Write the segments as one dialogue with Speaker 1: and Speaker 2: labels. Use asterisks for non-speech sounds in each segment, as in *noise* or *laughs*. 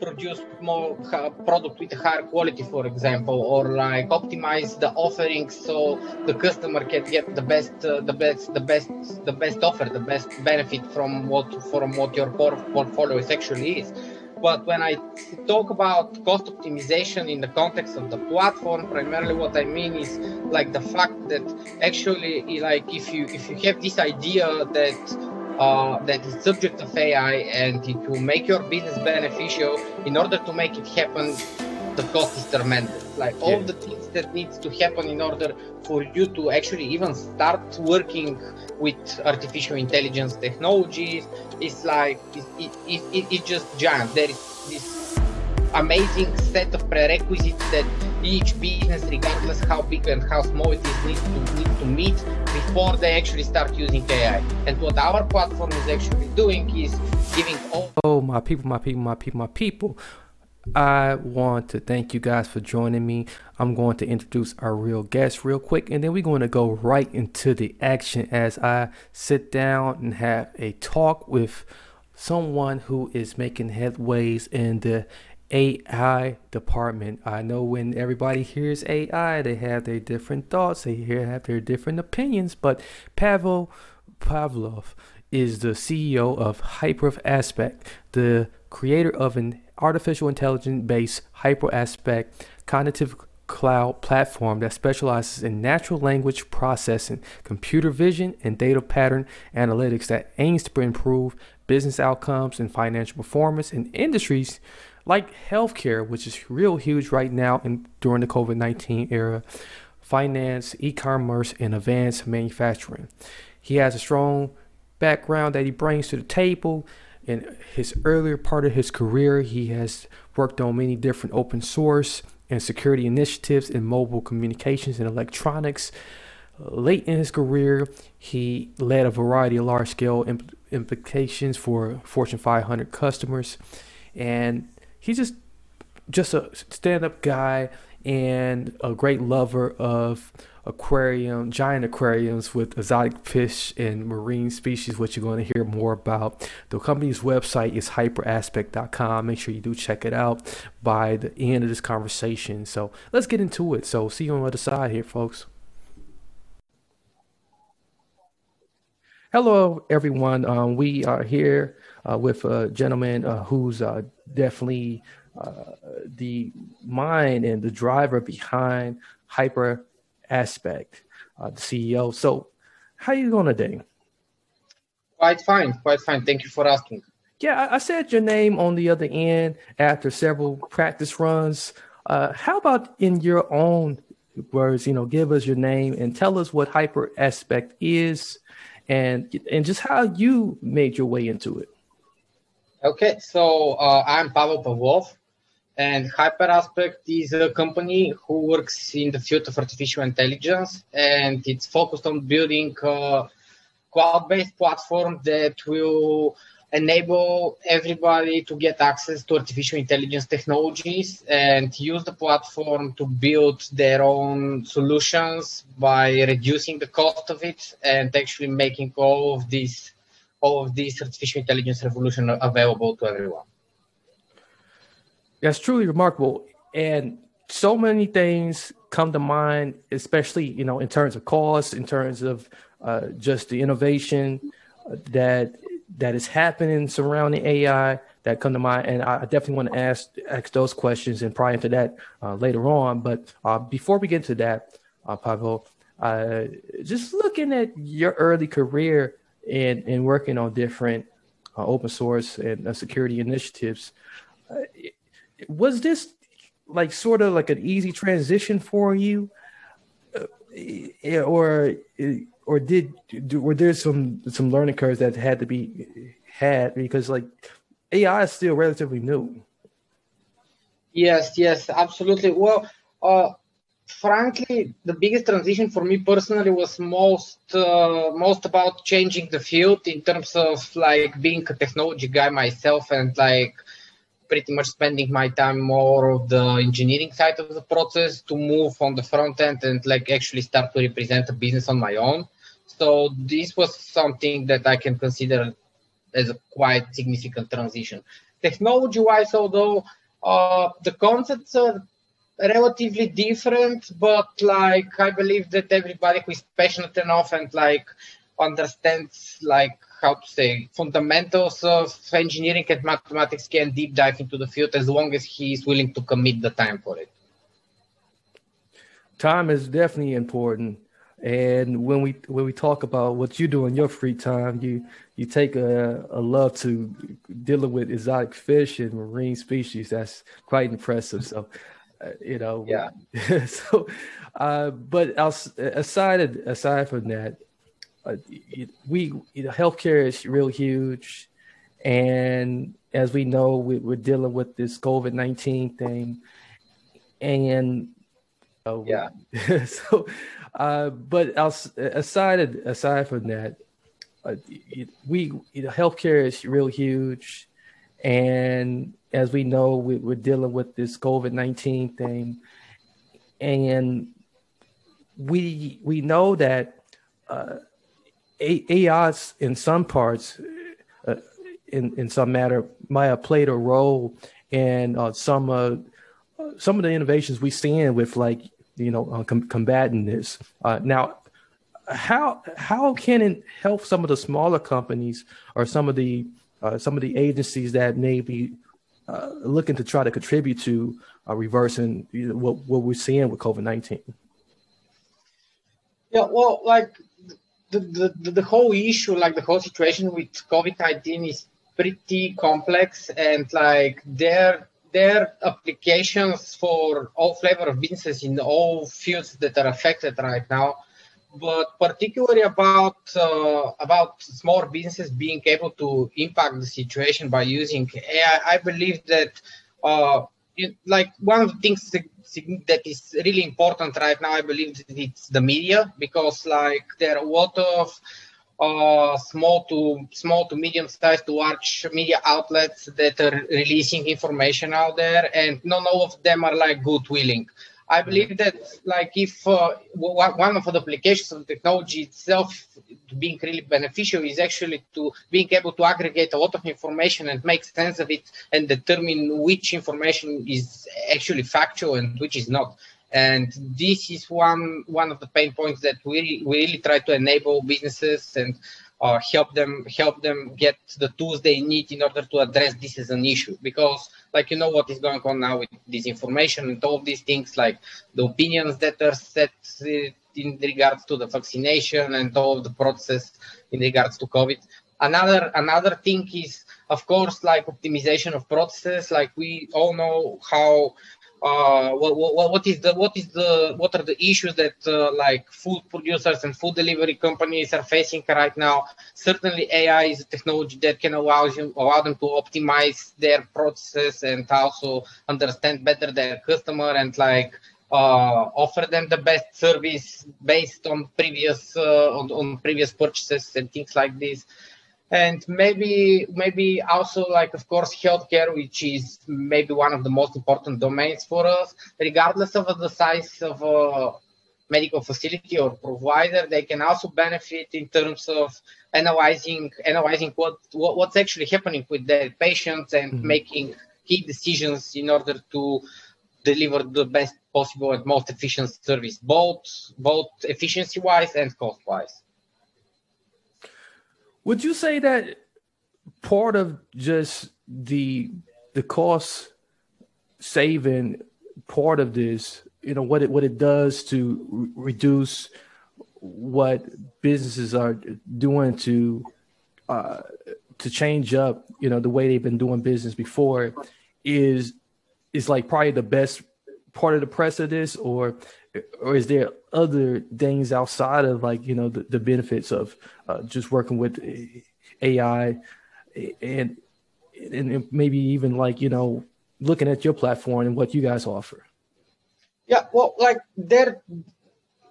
Speaker 1: Produce more product with higher quality, for example, or like optimize the offerings so the customer can get the best, uh, the best, the best, the best offer, the best benefit from what from what your portfolio is actually is. But when I talk about cost optimization in the context of the platform, primarily what I mean is like the fact that actually, like if you if you have this idea that uh, that is subject of AI and it will make your business beneficial. In order to make it happen, the cost is tremendous. Like all
Speaker 2: Yeah.
Speaker 1: the things that needs to happen in order for you to actually even start working with artificial intelligence technologies it's like it, it, it, it, it's just giant. There is this amazing set of prerequisites that each business, regardless how big and how small it is, needs to need to meet before they actually start using AI. And what our platform is actually doing is giving all
Speaker 2: Oh, my people, my people, my people, my people. I want to thank you guys for joining me. I'm going to introduce our real guest real quick, and then we're going to go right into the action as I sit down and have a talk with someone who is making headways in the AI department. I know when everybody hears AI, they have their different thoughts, they have their different opinions, but Pavel Pavlov is the CEO of Hyper Aspect, the creator of an artificial intelligence based Hyper Aspect cognitive cloud platform that specializes in natural language processing, computer vision, and data pattern analytics that aims to improve business outcomes and financial performance in industries like healthcare, which is real huge right now and during the COVID 19 era, finance, e commerce, and advanced manufacturing. He has a strong background that he brings to the table. In his earlier part of his career, he has worked on many different open source and security initiatives in mobile communications and electronics. Late in his career, he led a variety of large scale implications for Fortune 500 customers. And he's just just a stand-up guy and a great lover of aquarium, giant aquariums with exotic fish and marine species, which you're going to hear more about. The company's website is hyperaspect.com. Make sure you do check it out by the end of this conversation. So let's get into it. So see you on the other side here, folks. Hello, everyone. Um, we are here uh, with a gentleman uh, who's uh, definitely uh, the mind and the driver behind Hyper Aspect, uh, the CEO. So, how are you doing today?
Speaker 1: quite fine, quite fine. Thank you for asking.
Speaker 2: Yeah, I, I said your name on the other end after several practice runs. Uh, how about in your own words? You know, give us your name and tell us what Hyper Aspect is, and and just how you made your way into it.
Speaker 1: Okay, so uh, I'm Pavel Pavlov, and HyperAspect is a company who works in the field of artificial intelligence, and it's focused on building a cloud-based platform that will enable everybody to get access to artificial intelligence technologies and use the platform to build their own solutions by reducing the cost of it and actually making all of these all of this artificial intelligence revolution available to everyone.
Speaker 2: That's truly remarkable. And so many things come to mind, especially, you know, in terms of cost, in terms of uh, just the innovation that that is happening surrounding AI that come to mind. And I definitely want to ask ask those questions and prior to that uh, later on. But uh, before we get into that, uh, Pavel, uh, just looking at your early career and, and working on different uh, open source and uh, security initiatives, was this like sort of like an easy transition for you, or or did were there some some learning curves that had to be had because like AI is still relatively new.
Speaker 1: Yes, yes, absolutely. Well, uh, frankly, the biggest transition for me personally was most uh, most about changing the field in terms of like being a technology guy myself and like pretty much spending my time more of the engineering side of the process to move on the front end and like actually start to represent a business on my own. So this was something that I can consider as a quite significant transition. Technology wise, although uh, the concepts are relatively different, but like I believe that everybody who is passionate enough and like understands like how to say fundamentals of engineering and mathematics can deep dive into the field as long as he is willing to commit the time for it.
Speaker 2: Time is definitely important. And when we when we talk about what you do in your free time, you you take a, a love to dealing with exotic fish and marine species. That's quite impressive. So uh, you know.
Speaker 1: Yeah. *laughs*
Speaker 2: so, uh, but aside aside from that, uh, we you know, healthcare is real huge, and as we know, we, are dealing with this COVID nineteen thing, and
Speaker 1: uh, yeah. *laughs*
Speaker 2: so, uh, but aside aside from that, uh, we you know, healthcare is real huge, and as we know, we, are dealing with this COVID nineteen thing, and we we know that uh, AI in some parts, uh, in in some matter, might have played a role in uh, some uh, some of the innovations we seeing with like you know uh, com- combating this. Uh, now, how how can it help some of the smaller companies or some of the uh, some of the agencies that may be uh, looking to try to contribute to uh, reversing you know, what what we're seeing with COVID nineteen?
Speaker 1: Yeah, well, like the, the the whole issue, like the whole situation with COVID nineteen, is pretty complex, and like there there applications for all flavor of businesses in all fields that are affected right now but particularly about uh, about small businesses being able to impact the situation by using AI, I. Believe that uh, like one of the things that is really important right now, I believe that it's the media because like there are a lot of uh, small to small to medium sized to large media outlets that are releasing information out there, and not all of them are like good willing. I believe that like if uh, one of the applications of the technology itself being really beneficial is actually to being able to aggregate a lot of information and make sense of it and determine which information is actually factual and which is not. And this is one one of the pain points that we, we really try to enable businesses and uh, help them help them get the tools they need in order to address this as an issue. Because like you know what is going on now with disinformation and all these things like the opinions that are set in regards to the vaccination and all of the process in regards to covid. Another another thing is of course like optimization of processes like we all know how uh, what, what, what is the what is the what are the issues that uh, like food producers and food delivery companies are facing right now? Certainly ai is a technology that can allow you allow them to optimize their process and also understand better their customer and like uh, offer them the best service based on previous uh, on, on previous purchases and things like this and maybe maybe also like of course healthcare which is maybe one of the most important domains for us regardless of the size of a medical facility or provider they can also benefit in terms of analyzing analyzing what, what what's actually happening with their patients and mm-hmm. making key decisions in order to deliver the best possible and most efficient service both both efficiency wise and cost wise
Speaker 2: would you say that part of just the the cost saving part of this, you know, what it what it does to re- reduce what businesses are doing to uh, to change up, you know, the way they've been doing business before is is like probably the best part of the press of this, or or is there other things outside of like you know the, the benefits of uh, just working with AI and and maybe even like you know looking at your platform and what you guys offer?
Speaker 1: Yeah, well, like there,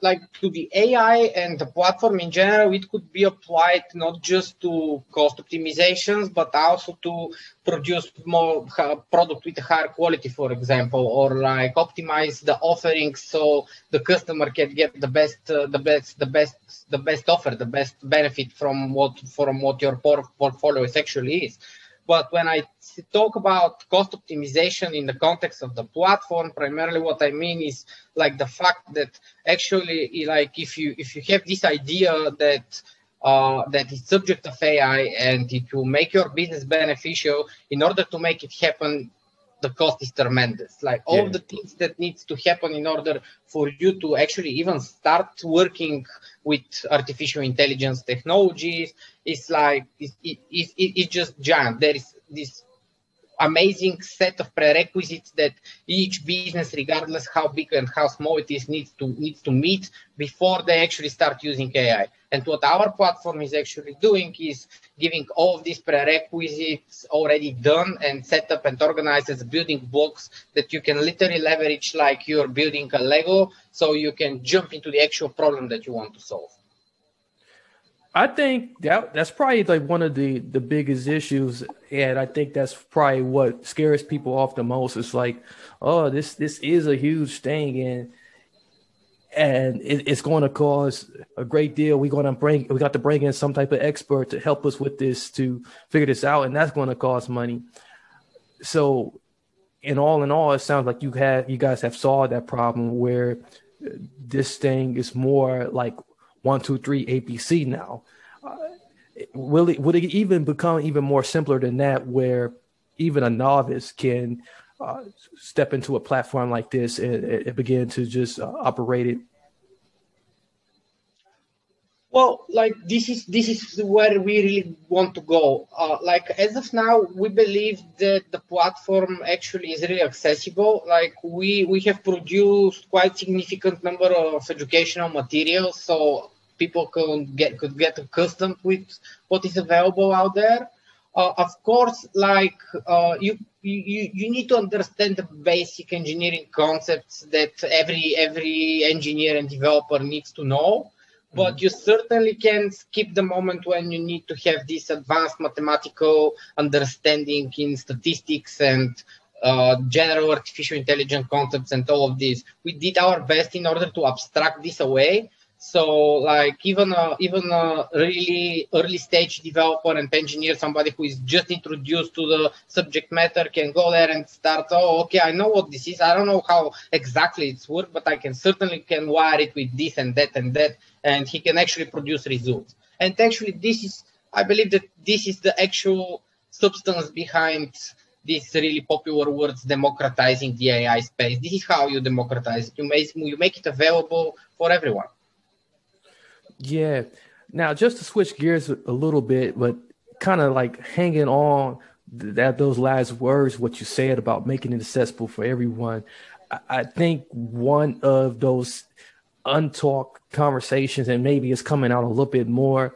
Speaker 1: like to the AI and the platform in general, it could be applied not just to cost optimizations, but also to produce more product with higher quality, for example, or like optimize the offerings so the customer can get the best, uh, the best, the best, the best offer, the best benefit from what from what your portfolio is actually is. But when I talk about cost optimization in the context of the platform, primarily what I mean is like the fact that actually, like if you if you have this idea that uh, that is subject of AI and it will make your business beneficial, in order to make it happen, the cost is tremendous. Like all yeah. the things that needs to happen in order for you to actually even start working with artificial intelligence technologies is like it's it, it, it, it's just giant. There is this amazing set of prerequisites that each business, regardless how big and how small it is, needs to needs to meet before they actually start using AI. And what our platform is actually doing is giving all of these prerequisites already done and set up and organized as building blocks that you can literally leverage like you're building a Lego, so you can jump into the actual problem that you want to solve.
Speaker 2: I think that that's probably like one of the the biggest issues, and I think that's probably what scares people off the most. It's like, oh, this this is a huge thing, and and it, it's going to cause a great deal. We're going to bring we got to bring in some type of expert to help us with this to figure this out, and that's going to cost money. So, in all in all, it sounds like you have you guys have solved that problem where this thing is more like one, two, three ABC now. Uh, will it would it even become even more simpler than that, where even a novice can uh, step into a platform like this and, and begin to just uh, operate it?
Speaker 1: Well, like this is this is where we really want to go. Uh, like as of now, we believe that the platform actually is really accessible. Like we we have produced quite significant number of educational materials, so people could get could get accustomed with what is available out there. Uh, of course, like uh, you, you you need to understand the basic engineering concepts that every every engineer and developer needs to know. But mm-hmm. you certainly can skip the moment when you need to have this advanced mathematical understanding in statistics and uh, general artificial intelligence concepts and all of this. We did our best in order to abstract this away so like even a, even a really early stage developer and engineer, somebody who is just introduced to the subject matter can go there and start, oh, okay, I know what this is. I don't know how exactly it's work, but I can certainly can wire it with this and that and that. And he can actually produce results. And actually this is, I believe that this is the actual substance behind these really popular words democratizing the AI space. This is how you democratize it. You make, you make it available for everyone.
Speaker 2: Yeah. Now, just to switch gears a little bit, but kind of like hanging on that those last words, what you said about making it accessible for everyone. I, I think one of those untalked conversations, and maybe it's coming out a little bit more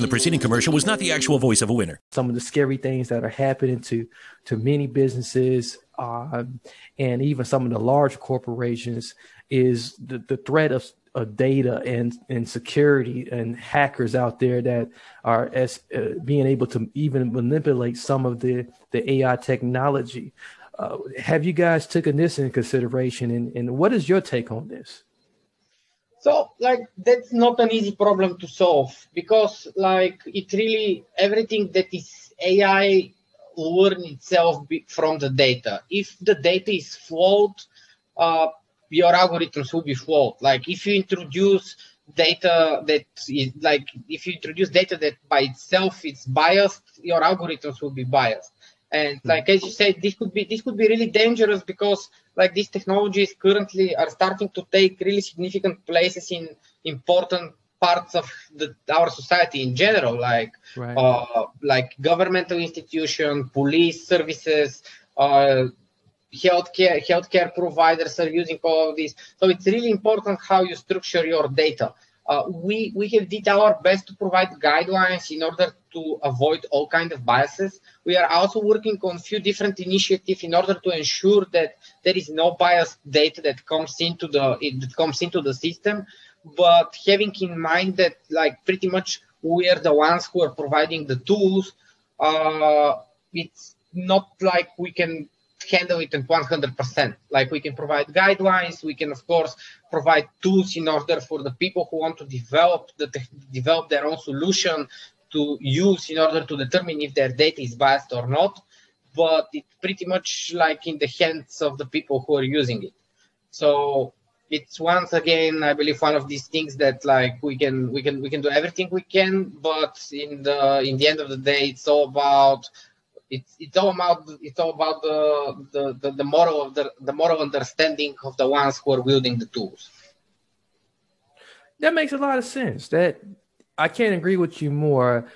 Speaker 3: in the preceding commercial was not the actual voice of a winner.
Speaker 2: Some of the scary things that are happening to to many businesses um, and even some of the large corporations is the, the threat of, of data and, and security and hackers out there that are as uh, being able to even manipulate some of the, the AI technology. Uh, have you guys taken this in consideration and, and what is your take on this?
Speaker 1: So like that's not an easy problem to solve because like it really everything that is AI learn itself from the data. If the data is flawed, uh, your algorithms will be flawed. Like if you introduce data that is like if you introduce data that by itself is biased, your algorithms will be biased. And hmm. like as you said, this could be this could be really dangerous because like these technologies currently are starting to take really significant places in important parts of the, our society in general, like right. uh, like governmental institution, police services, uh, healthcare healthcare providers are using all of this. So it's really important how you structure your data. Uh, we we have did our best to provide guidelines in order to avoid all kind of biases. We are also working on a few different initiatives in order to ensure that there is no biased data that comes into the that comes into the system. But having in mind that like pretty much we are the ones who are providing the tools, uh, it's not like we can handle it at 100%. Like we can provide guidelines, we can of course provide tools in order for the people who want to develop the develop their own solution to use in order to determine if their data is biased or not. But it's pretty much like in the hands of the people who are using it. So it's once again, I believe, one of these things that like we can we can we can do everything we can, but in the in the end of the day, it's all about it's it's all about it's all about the the, the, the moral of the the moral understanding of the ones who are wielding the tools.
Speaker 2: That makes a lot of sense. That I can't agree with you more.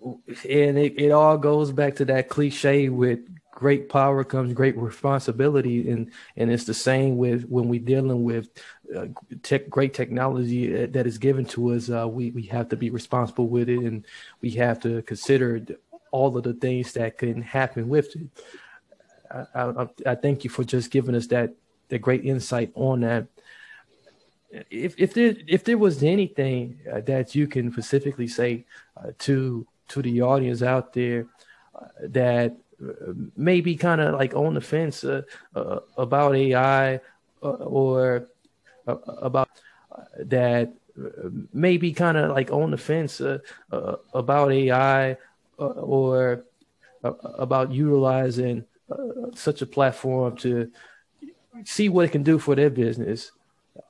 Speaker 2: And it, it all goes back to that cliche with great power comes great responsibility and and it's the same with when we're dealing with uh, tech, great technology that is given to us uh, we we have to be responsible with it and we have to consider all of the things that can happen with it. I, I, I thank you for just giving us that that great insight on that. If if there if there was anything uh, that you can specifically say uh, to to the audience out there uh, that uh, maybe kind of like on the fence uh, uh, about AI or about that maybe kind of like on the fence about AI or uh, about utilizing uh, such a platform to see what it can do for their business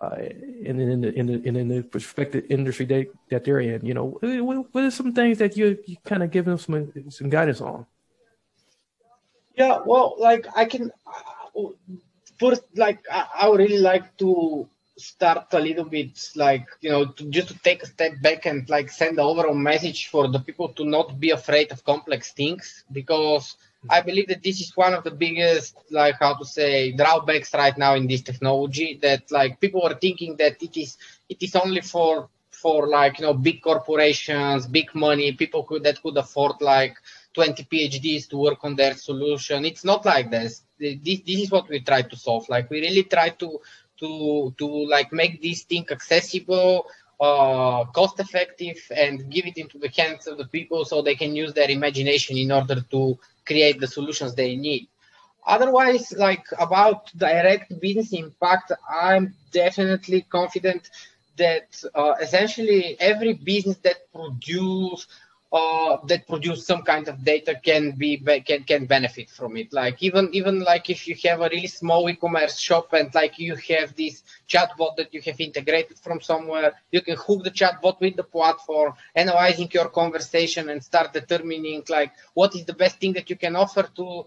Speaker 2: uh, and in the in the in the prospective industry they, that they're in. You know, what, what are some things that you you kind of give them some some guidance on?
Speaker 1: Yeah, well, like I can first, like I, I would really like to start a little bit like you know to, just to take a step back and like send the overall message for the people to not be afraid of complex things because i believe that this is one of the biggest like how to say drawbacks right now in this technology that like people are thinking that it is it is only for for like you know big corporations big money people who, that could afford like 20 phds to work on their solution. It's not like this. This, this is what we try to solve. Like we really try to to to like make this thing accessible uh, cost effective and give it into the hands of the people so they can use their imagination in order to create the solutions they need. Otherwise like about direct business impact i'm definitely confident that uh, essentially every business that produce uh, that produce some kind of data can be can can benefit from it like even even like if you have a really small e-commerce shop and like you have this chatbot that you have integrated from somewhere you can hook the chatbot with the platform analyzing your conversation and start determining like what is the best thing that you can offer to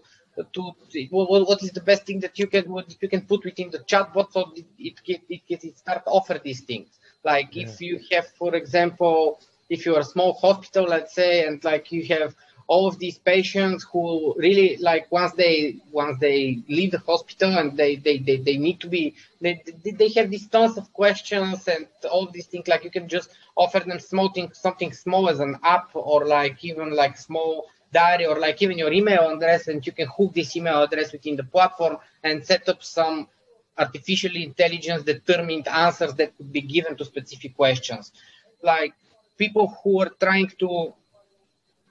Speaker 1: to what, is the best thing that you can what you can put within the chatbot so it it, it, it, it start offer these things like yeah. if you have for example if you're a small hospital, let's say, and like you have all of these patients who really like once they once they leave the hospital and they they, they, they need to be they, they have these tons of questions and all these things like you can just offer them something something small as an app or like even like small diary or like even your email address and you can hook this email address within the platform and set up some artificially intelligence determined answers that could be given to specific questions. Like people who are trying to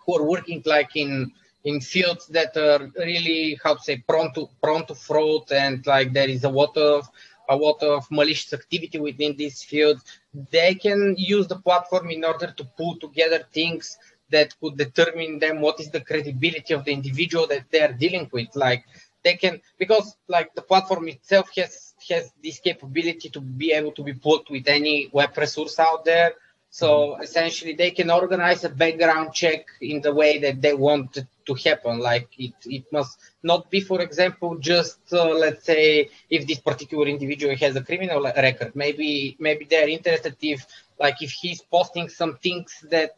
Speaker 1: who are working like in in fields that are really how to say prone to prone to fraud and like there is a lot of a lot of malicious activity within these fields they can use the platform in order to pull together things that could determine them what is the credibility of the individual that they are dealing with. Like they can because like the platform itself has has this capability to be able to be put with any web resource out there So essentially, they can organize a background check in the way that they want it to happen. Like it, it must not be, for example, just uh, let's say if this particular individual has a criminal record. Maybe maybe they're interested if like if he's posting some things that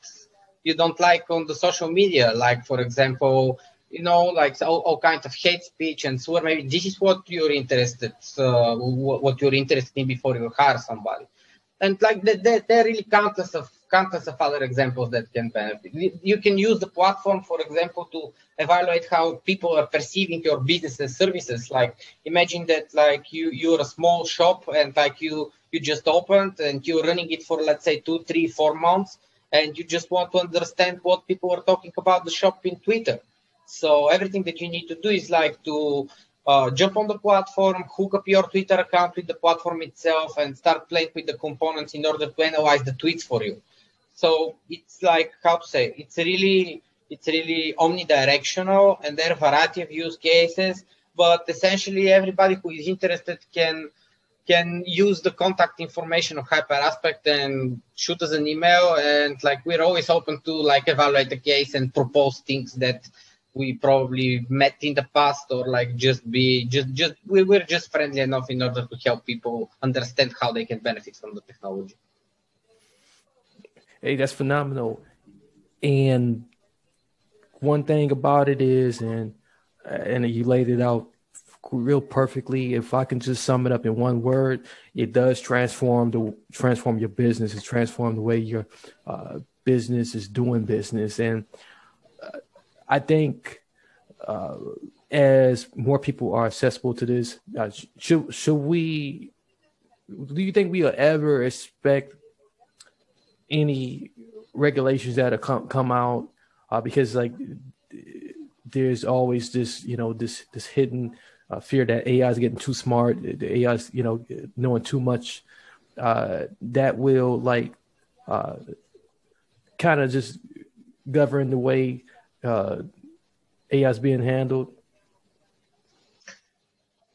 Speaker 1: you don't like on the social media, like for example, you know, like all, all kinds of hate speech and so. Maybe this is what you're interested, uh, what you're interested in before you hire somebody. And like there, there really countless of countless of other examples that can benefit. You can use the platform, for example, to evaluate how people are perceiving your business and services. Like imagine that like you you're a small shop and like you you just opened and you're running it for let's say two, three, four months and you just want to understand what people are talking about the shop in Twitter. So everything that you need to do is like to uh, jump on the platform, hook up your Twitter account with the platform itself, and start playing with the components in order to analyze the tweets for you. So it's like how to say it's really it's really omnidirectional, and there are a variety of use cases. But essentially, everybody who is interested can can use the contact information of HyperAspect and shoot us an email and like we're always open to like evaluate the case and propose things that we probably met in the past or like just be just just we were just friendly enough in order to help people understand how they can benefit from the technology
Speaker 2: hey that's phenomenal and one thing about it is and and you laid it out real perfectly. If I can just sum it up in one word, it does transform the transform your business. it transform the way your uh, business is doing business, and I think uh, as more people are accessible to this, uh, should should we? Do you think we'll ever expect any regulations that come come out? Uh, because like there's always this you know this this hidden uh, fear that AI is getting too smart, the AI is you know knowing too much. Uh, that will like uh, kind of just govern the way uh, AI is being handled.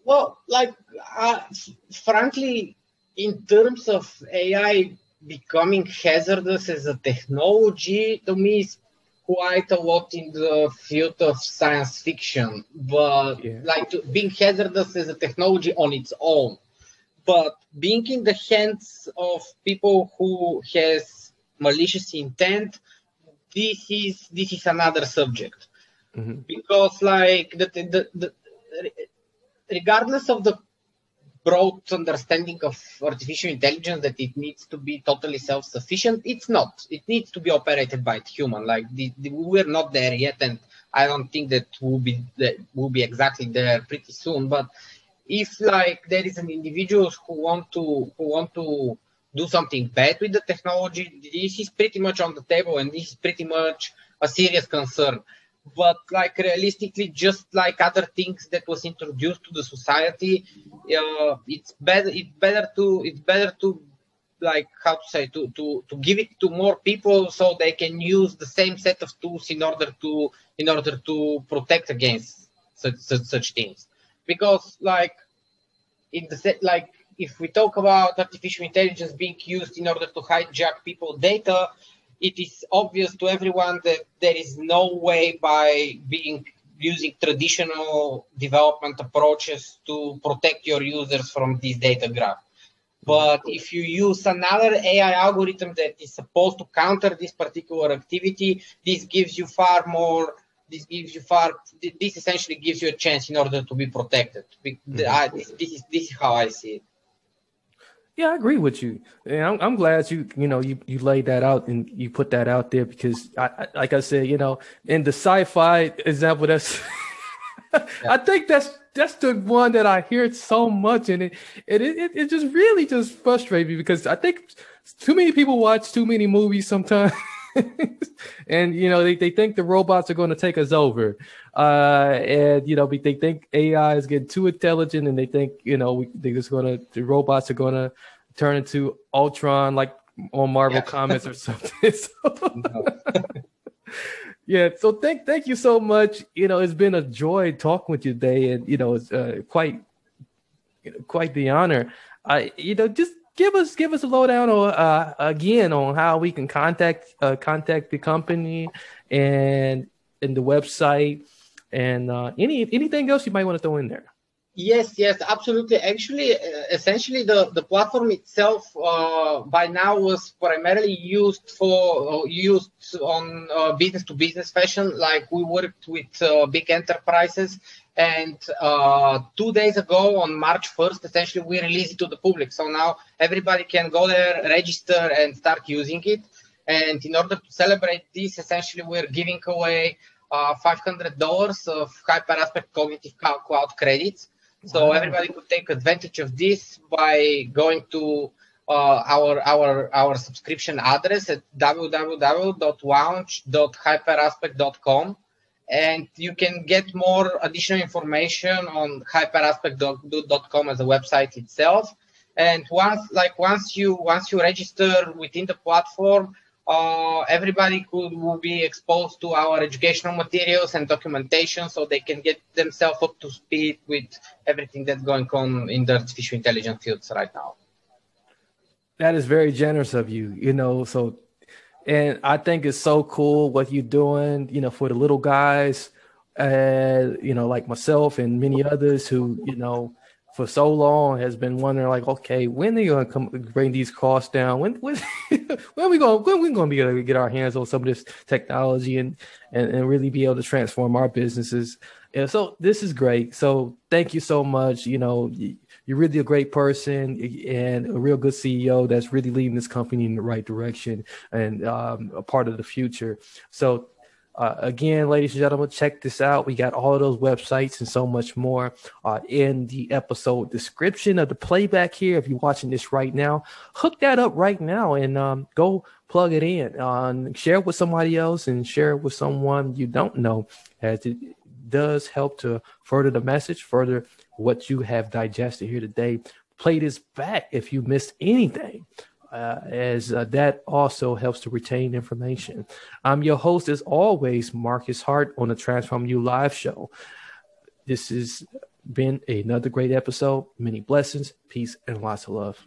Speaker 1: Well, like uh, frankly, in terms of AI becoming hazardous as a technology, to me, it's quite a lot in the field of science fiction, but yeah. like to, being hazardous as a technology on its own. But being in the hands of people who has malicious intent, this is this is another subject. Mm-hmm. Because like the, the, the regardless of the broad understanding of artificial intelligence that it needs to be totally self-sufficient. It's not. It needs to be operated by a human. Like the, the, we're not there yet, and I don't think that will be that will be exactly there pretty soon. But if like there is an individual who want to who want to do something bad with the technology, this is pretty much on the table, and this is pretty much a serious concern. But like realistically just like other things that was introduced to the society uh, it's better it's better to it's better to like how to say to to to give it to more people so they can use the same set of tools in order to in order to protect against such such, such things. Because like in the set like if we talk about artificial intelligence being used in order to hijack people data it is obvious to everyone that there is no way by being using traditional development approaches to protect your users from this data graph. But if you use another AI algorithm that is supposed to counter this particular activity, this gives you far more. This gives you far. This essentially gives you a chance in order to be protected. Mm-hmm. This, this is this is how I see it.
Speaker 2: Yeah, I agree with you, and I'm, I'm, glad you you know you you laid that out and you put that out there because I, I like I said, you know, in the sci-fi example, that's *laughs* yeah. I think that's that's the one that I hear so much, and it it it, it just really just frustrates me because I think too many people watch too many movies sometimes. *laughs* *laughs* and you know they, they think the robots are going to take us over. Uh, and you know they think ai is getting too intelligent and they think you know we, they're just going to the robots are going to turn into ultron like on marvel yeah. comics or *laughs* something. *laughs* So, yeah so thank thank you so much. You know it's been a joy talking with you today and you know it's uh, quite you know, quite the honor. I you know just give us give us a lowdown or uh, again on how we can contact uh, contact the company and and the website and uh, any anything else you might want to throw in there.
Speaker 1: Yes, yes, absolutely. Actually, uh, essentially, the, the platform itself uh, by now was primarily used for used on uh, business to business fashion. Like we worked with big enterprises, and uh, two days ago on March first, essentially we released it to the public. So now everybody can go there, register, and start using it. And in order to celebrate this, essentially we're giving away $500 of HyperAspect Cognitive Cloud credits so everybody could take advantage of this by going to uh, our our our subscription address at www.launch.hyperaspect.com and you can get more additional information on hyperaspect.com as a website itself. And once like once you once you register within the platform uh, everybody could will be exposed to our educational materials and documentation so they can get themselves up to speed with everything that's going on in the artificial intelligence fields right now.
Speaker 2: That is very generous of you you know so and i think it's so cool what you're doing you know for the little guys uh you know like myself and many others who you know for so long has been wondering like, okay, when are you gonna come bring these costs down? When when *laughs* when are we going when we gonna be able to get our hands on some of this technology and and, and really be able to transform our businesses? And so this is great. So thank you so much. You know, you're really a great person and a real good CEO that's really leading this company in the right direction and um, a part of the future. So uh, again, ladies and gentlemen, check this out. We got all those websites and so much more uh, in the episode description of the playback here. If you're watching this right now, hook that up right now and um, go plug it in. Uh, share it with somebody else and share it with someone you don't know, as it does help to further the message, further what you have digested here today. Play this back if you missed anything uh, as uh, that also helps to retain information. I'm your host, as always, Marcus Hart on the Transform You Live show. This has been another great episode. Many blessings, peace, and lots of love.